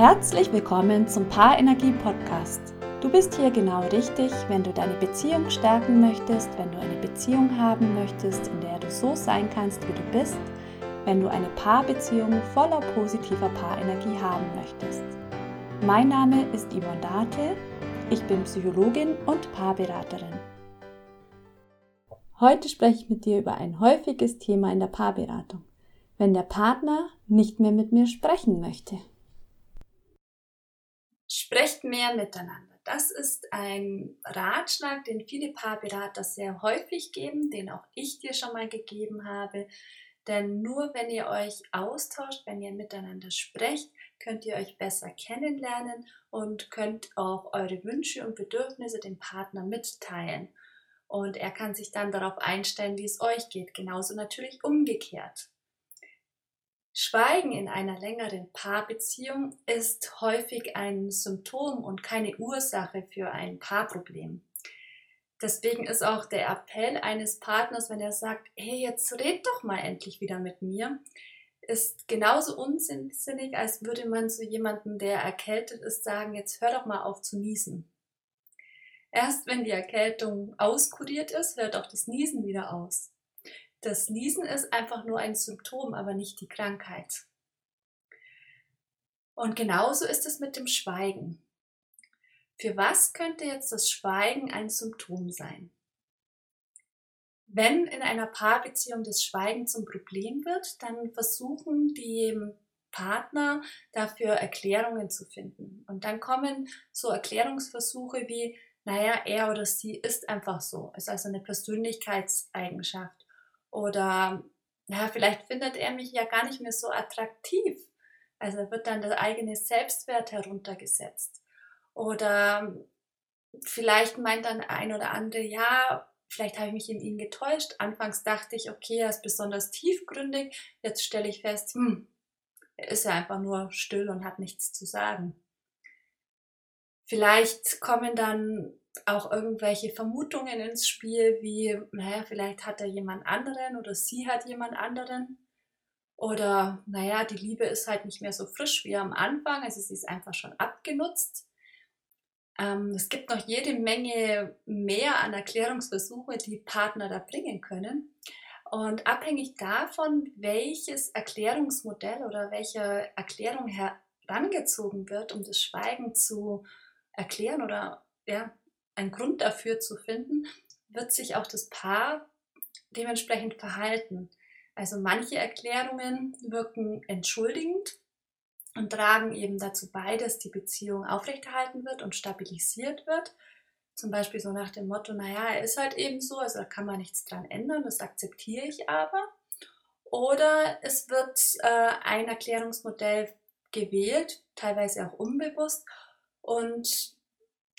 Herzlich willkommen zum Paarenergie Podcast. Du bist hier genau richtig, wenn du deine Beziehung stärken möchtest, wenn du eine Beziehung haben möchtest, in der du so sein kannst, wie du bist, wenn du eine Paarbeziehung voller positiver Paarenergie haben möchtest. Mein Name ist Yvonne Date, ich bin Psychologin und Paarberaterin. Heute spreche ich mit dir über ein häufiges Thema in der Paarberatung, wenn der Partner nicht mehr mit mir sprechen möchte. Mehr miteinander. Das ist ein Ratschlag, den viele Paarberater sehr häufig geben, den auch ich dir schon mal gegeben habe. Denn nur wenn ihr euch austauscht, wenn ihr miteinander sprecht, könnt ihr euch besser kennenlernen und könnt auch eure Wünsche und Bedürfnisse dem Partner mitteilen. Und er kann sich dann darauf einstellen, wie es euch geht. Genauso natürlich umgekehrt. Schweigen in einer längeren Paarbeziehung ist häufig ein Symptom und keine Ursache für ein Paarproblem. Deswegen ist auch der Appell eines Partners, wenn er sagt, hey, jetzt red doch mal endlich wieder mit mir, ist genauso unsinnig, als würde man zu jemandem, der erkältet ist, sagen, jetzt hör doch mal auf zu niesen. Erst wenn die Erkältung auskuriert ist, hört auch das Niesen wieder aus. Das Niesen ist einfach nur ein Symptom, aber nicht die Krankheit. Und genauso ist es mit dem Schweigen. Für was könnte jetzt das Schweigen ein Symptom sein? Wenn in einer Paarbeziehung das Schweigen zum Problem wird, dann versuchen die Partner dafür Erklärungen zu finden. Und dann kommen so Erklärungsversuche wie, naja, er oder sie ist einfach so, ist also eine Persönlichkeitseigenschaft. Oder ja, vielleicht findet er mich ja gar nicht mehr so attraktiv. Also wird dann der eigene Selbstwert heruntergesetzt. Oder vielleicht meint dann ein oder andere, ja, vielleicht habe ich mich in ihn getäuscht. Anfangs dachte ich, okay, er ist besonders tiefgründig. Jetzt stelle ich fest, hm, er ist ja einfach nur still und hat nichts zu sagen. Vielleicht kommen dann auch irgendwelche Vermutungen ins Spiel, wie, naja, vielleicht hat er jemand anderen oder sie hat jemand anderen. Oder, naja, die Liebe ist halt nicht mehr so frisch wie am Anfang, also sie ist einfach schon abgenutzt. Ähm, es gibt noch jede Menge mehr an Erklärungsversuche, die Partner da bringen können. Und abhängig davon, welches Erklärungsmodell oder welche Erklärung herangezogen wird, um das Schweigen zu erklären oder ja, einen Grund dafür zu finden, wird sich auch das Paar dementsprechend verhalten. Also manche Erklärungen wirken entschuldigend und tragen eben dazu bei, dass die Beziehung aufrechterhalten wird und stabilisiert wird. Zum Beispiel so nach dem Motto, naja, er ist halt eben so, also da kann man nichts dran ändern, das akzeptiere ich aber. Oder es wird äh, ein Erklärungsmodell gewählt, teilweise auch unbewusst, und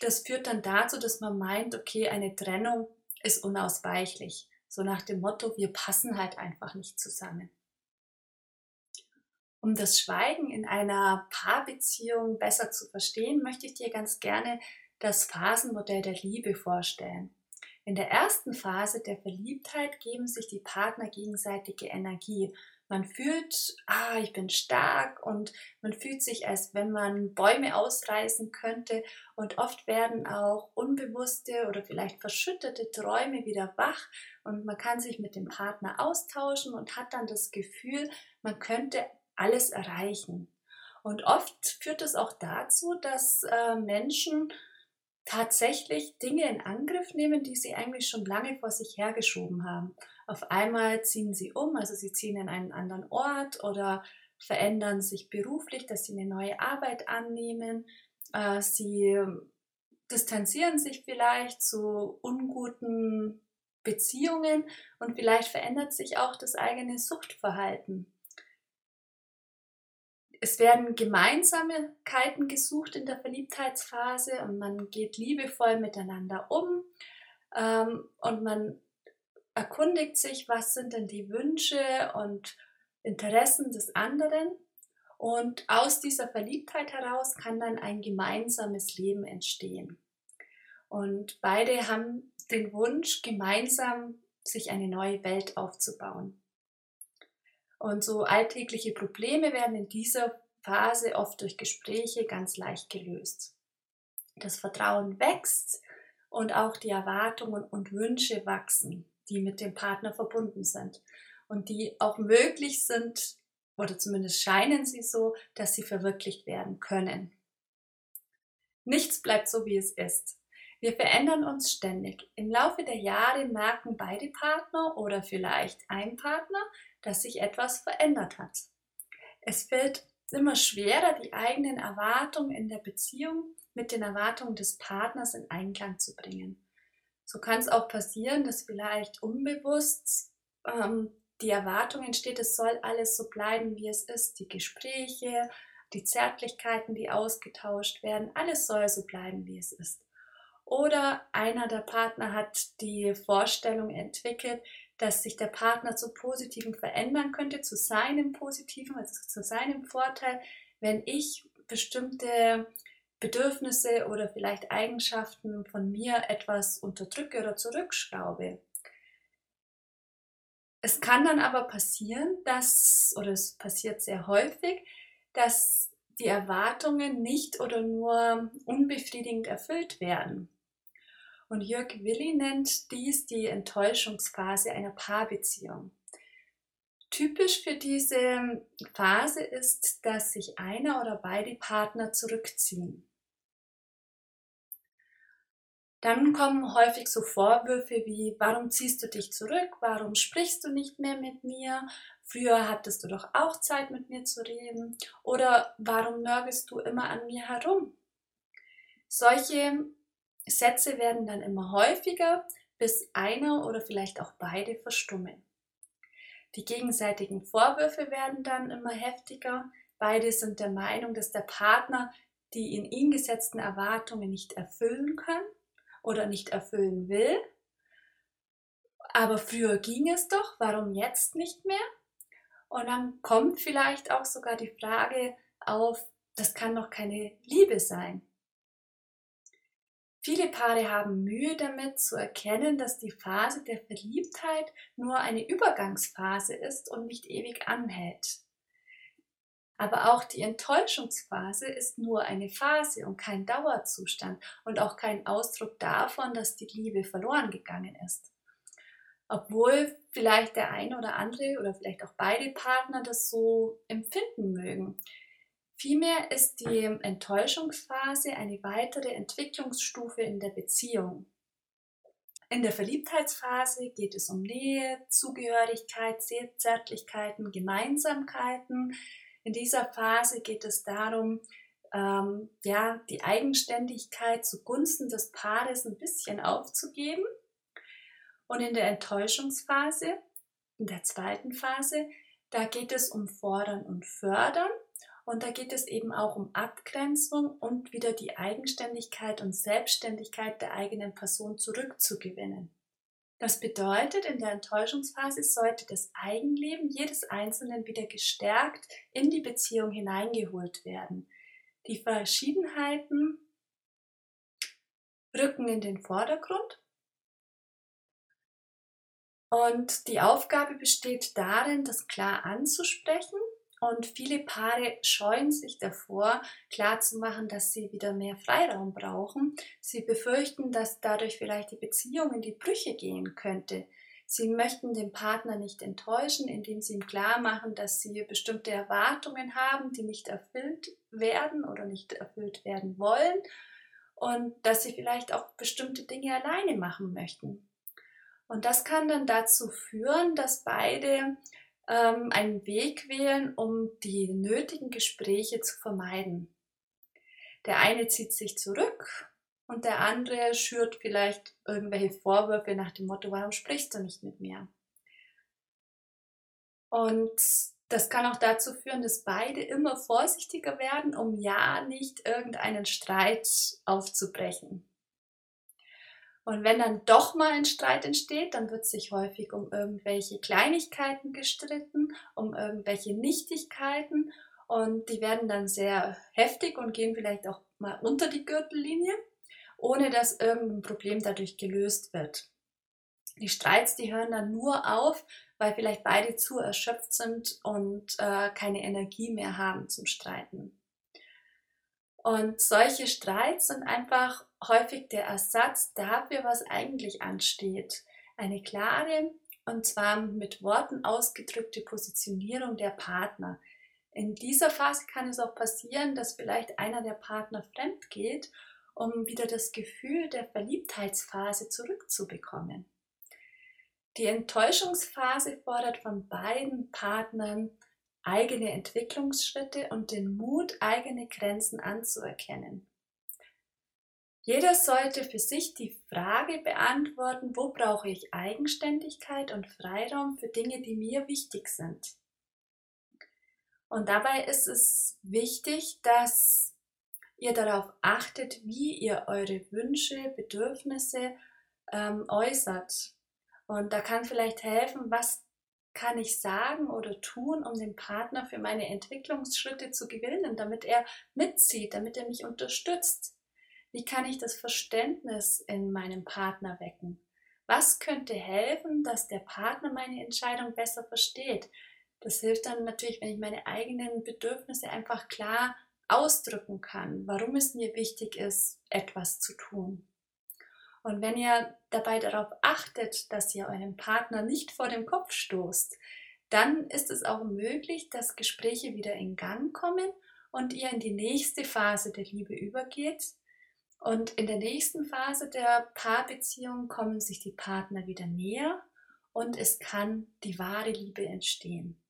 das führt dann dazu, dass man meint, okay, eine Trennung ist unausweichlich. So nach dem Motto, wir passen halt einfach nicht zusammen. Um das Schweigen in einer Paarbeziehung besser zu verstehen, möchte ich dir ganz gerne das Phasenmodell der Liebe vorstellen. In der ersten Phase der Verliebtheit geben sich die Partner gegenseitige Energie man fühlt, ah, ich bin stark und man fühlt sich, als wenn man Bäume ausreißen könnte. Und oft werden auch unbewusste oder vielleicht verschüttete Träume wieder wach und man kann sich mit dem Partner austauschen und hat dann das Gefühl, man könnte alles erreichen. Und oft führt es auch dazu, dass äh, Menschen tatsächlich Dinge in Angriff nehmen, die sie eigentlich schon lange vor sich hergeschoben haben. Auf einmal ziehen sie um, also sie ziehen in einen anderen Ort oder verändern sich beruflich, dass sie eine neue Arbeit annehmen. Äh, sie distanzieren sich vielleicht zu unguten Beziehungen und vielleicht verändert sich auch das eigene Suchtverhalten. Es werden Gemeinsamkeiten gesucht in der Verliebtheitsphase und man geht liebevoll miteinander um ähm, und man erkundigt sich, was sind denn die Wünsche und Interessen des anderen. Und aus dieser Verliebtheit heraus kann dann ein gemeinsames Leben entstehen. Und beide haben den Wunsch, gemeinsam sich eine neue Welt aufzubauen. Und so alltägliche Probleme werden in dieser Phase oft durch Gespräche ganz leicht gelöst. Das Vertrauen wächst und auch die Erwartungen und Wünsche wachsen, die mit dem Partner verbunden sind und die auch möglich sind, oder zumindest scheinen sie so, dass sie verwirklicht werden können. Nichts bleibt so, wie es ist. Wir verändern uns ständig. Im Laufe der Jahre merken beide Partner oder vielleicht ein Partner, dass sich etwas verändert hat. Es fällt immer schwerer, die eigenen Erwartungen in der Beziehung mit den Erwartungen des Partners in Einklang zu bringen. So kann es auch passieren, dass vielleicht unbewusst ähm, die Erwartung entsteht, es soll alles so bleiben, wie es ist. Die Gespräche, die Zärtlichkeiten, die ausgetauscht werden, alles soll so bleiben, wie es ist. Oder einer der Partner hat die Vorstellung entwickelt, dass sich der Partner zu Positiven verändern könnte, zu seinem Positiven, also zu seinem Vorteil, wenn ich bestimmte Bedürfnisse oder vielleicht Eigenschaften von mir etwas unterdrücke oder zurückschraube. Es kann dann aber passieren, dass, oder es passiert sehr häufig, dass die Erwartungen nicht oder nur unbefriedigend erfüllt werden. Und Jörg Willi nennt dies die Enttäuschungsphase einer Paarbeziehung. Typisch für diese Phase ist, dass sich einer oder beide Partner zurückziehen. Dann kommen häufig so Vorwürfe wie, warum ziehst du dich zurück? Warum sprichst du nicht mehr mit mir? Früher hattest du doch auch Zeit mit mir zu reden. Oder warum nörgelst du immer an mir herum? Solche Sätze werden dann immer häufiger, bis einer oder vielleicht auch beide verstummen. Die gegenseitigen Vorwürfe werden dann immer heftiger. Beide sind der Meinung, dass der Partner die in ihn gesetzten Erwartungen nicht erfüllen kann oder nicht erfüllen will. Aber früher ging es doch, warum jetzt nicht mehr? Und dann kommt vielleicht auch sogar die Frage auf, das kann doch keine Liebe sein. Viele Paare haben Mühe damit zu erkennen, dass die Phase der Verliebtheit nur eine Übergangsphase ist und nicht ewig anhält. Aber auch die Enttäuschungsphase ist nur eine Phase und kein Dauerzustand und auch kein Ausdruck davon, dass die Liebe verloren gegangen ist. Obwohl vielleicht der eine oder andere oder vielleicht auch beide Partner das so empfinden mögen. Vielmehr ist die Enttäuschungsphase eine weitere Entwicklungsstufe in der Beziehung. In der Verliebtheitsphase geht es um Nähe, Zugehörigkeit, Zärtlichkeiten, Gemeinsamkeiten, in dieser Phase geht es darum, ähm, ja, die Eigenständigkeit zugunsten des Paares ein bisschen aufzugeben. Und in der Enttäuschungsphase, in der zweiten Phase, da geht es um Fordern und Fördern. Und da geht es eben auch um Abgrenzung und wieder die Eigenständigkeit und Selbstständigkeit der eigenen Person zurückzugewinnen. Das bedeutet, in der Enttäuschungsphase sollte das Eigenleben jedes Einzelnen wieder gestärkt in die Beziehung hineingeholt werden. Die Verschiedenheiten rücken in den Vordergrund und die Aufgabe besteht darin, das klar anzusprechen und viele Paare scheuen sich davor, klarzumachen, dass sie wieder mehr Freiraum brauchen. Sie befürchten, dass dadurch vielleicht die Beziehung in die Brüche gehen könnte. Sie möchten den Partner nicht enttäuschen, indem sie ihm klar machen, dass sie bestimmte Erwartungen haben, die nicht erfüllt werden oder nicht erfüllt werden wollen und dass sie vielleicht auch bestimmte Dinge alleine machen möchten. Und das kann dann dazu führen, dass beide ähm, einen Weg wählen, um die nötigen Gespräche zu vermeiden. Der eine zieht sich zurück und der andere schürt vielleicht irgendwelche Vorwürfe nach dem Motto, warum sprichst du nicht mit mir? Und das kann auch dazu führen, dass beide immer vorsichtiger werden, um ja nicht irgendeinen Streit aufzubrechen. Und wenn dann doch mal ein Streit entsteht, dann wird sich häufig um irgendwelche Kleinigkeiten gestritten, um irgendwelche Nichtigkeiten und die werden dann sehr heftig und gehen vielleicht auch mal unter die Gürtellinie, ohne dass irgendein Problem dadurch gelöst wird. Die Streits, die hören dann nur auf, weil vielleicht beide zu erschöpft sind und äh, keine Energie mehr haben zum Streiten. Und solche Streits sind einfach häufig der Ersatz dafür, was eigentlich ansteht. Eine klare und zwar mit Worten ausgedrückte Positionierung der Partner. In dieser Phase kann es auch passieren, dass vielleicht einer der Partner fremd geht, um wieder das Gefühl der Verliebtheitsphase zurückzubekommen. Die Enttäuschungsphase fordert von beiden Partnern eigene Entwicklungsschritte und den Mut, eigene Grenzen anzuerkennen. Jeder sollte für sich die Frage beantworten, wo brauche ich Eigenständigkeit und Freiraum für Dinge, die mir wichtig sind. Und dabei ist es wichtig, dass ihr darauf achtet, wie ihr eure Wünsche, Bedürfnisse ähm, äußert. Und da kann vielleicht helfen, was kann ich sagen oder tun, um den Partner für meine Entwicklungsschritte zu gewinnen, damit er mitzieht, damit er mich unterstützt. Wie kann ich das Verständnis in meinem Partner wecken? Was könnte helfen, dass der Partner meine Entscheidung besser versteht? Das hilft dann natürlich, wenn ich meine eigenen Bedürfnisse einfach klar ausdrücken kann, warum es mir wichtig ist, etwas zu tun. Und wenn ihr dabei darauf achtet, dass ihr euren Partner nicht vor dem Kopf stoßt, dann ist es auch möglich, dass Gespräche wieder in Gang kommen und ihr in die nächste Phase der Liebe übergeht. Und in der nächsten Phase der Paarbeziehung kommen sich die Partner wieder näher und es kann die wahre Liebe entstehen.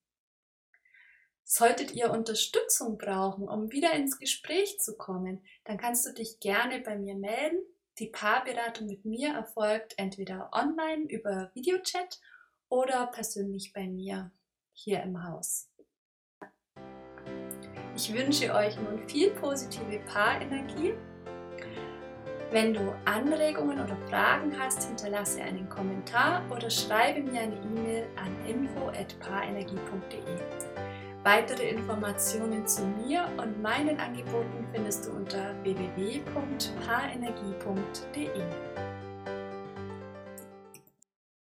Solltet ihr Unterstützung brauchen, um wieder ins Gespräch zu kommen, dann kannst du dich gerne bei mir melden. Die Paarberatung mit mir erfolgt entweder online über Videochat oder persönlich bei mir hier im Haus. Ich wünsche euch nun viel positive Paarenergie. Wenn du Anregungen oder Fragen hast, hinterlasse einen Kommentar oder schreibe mir eine E-Mail an info@paarenergie.de. Weitere Informationen zu mir und meinen Angeboten findest du unter www.paarenergie.de.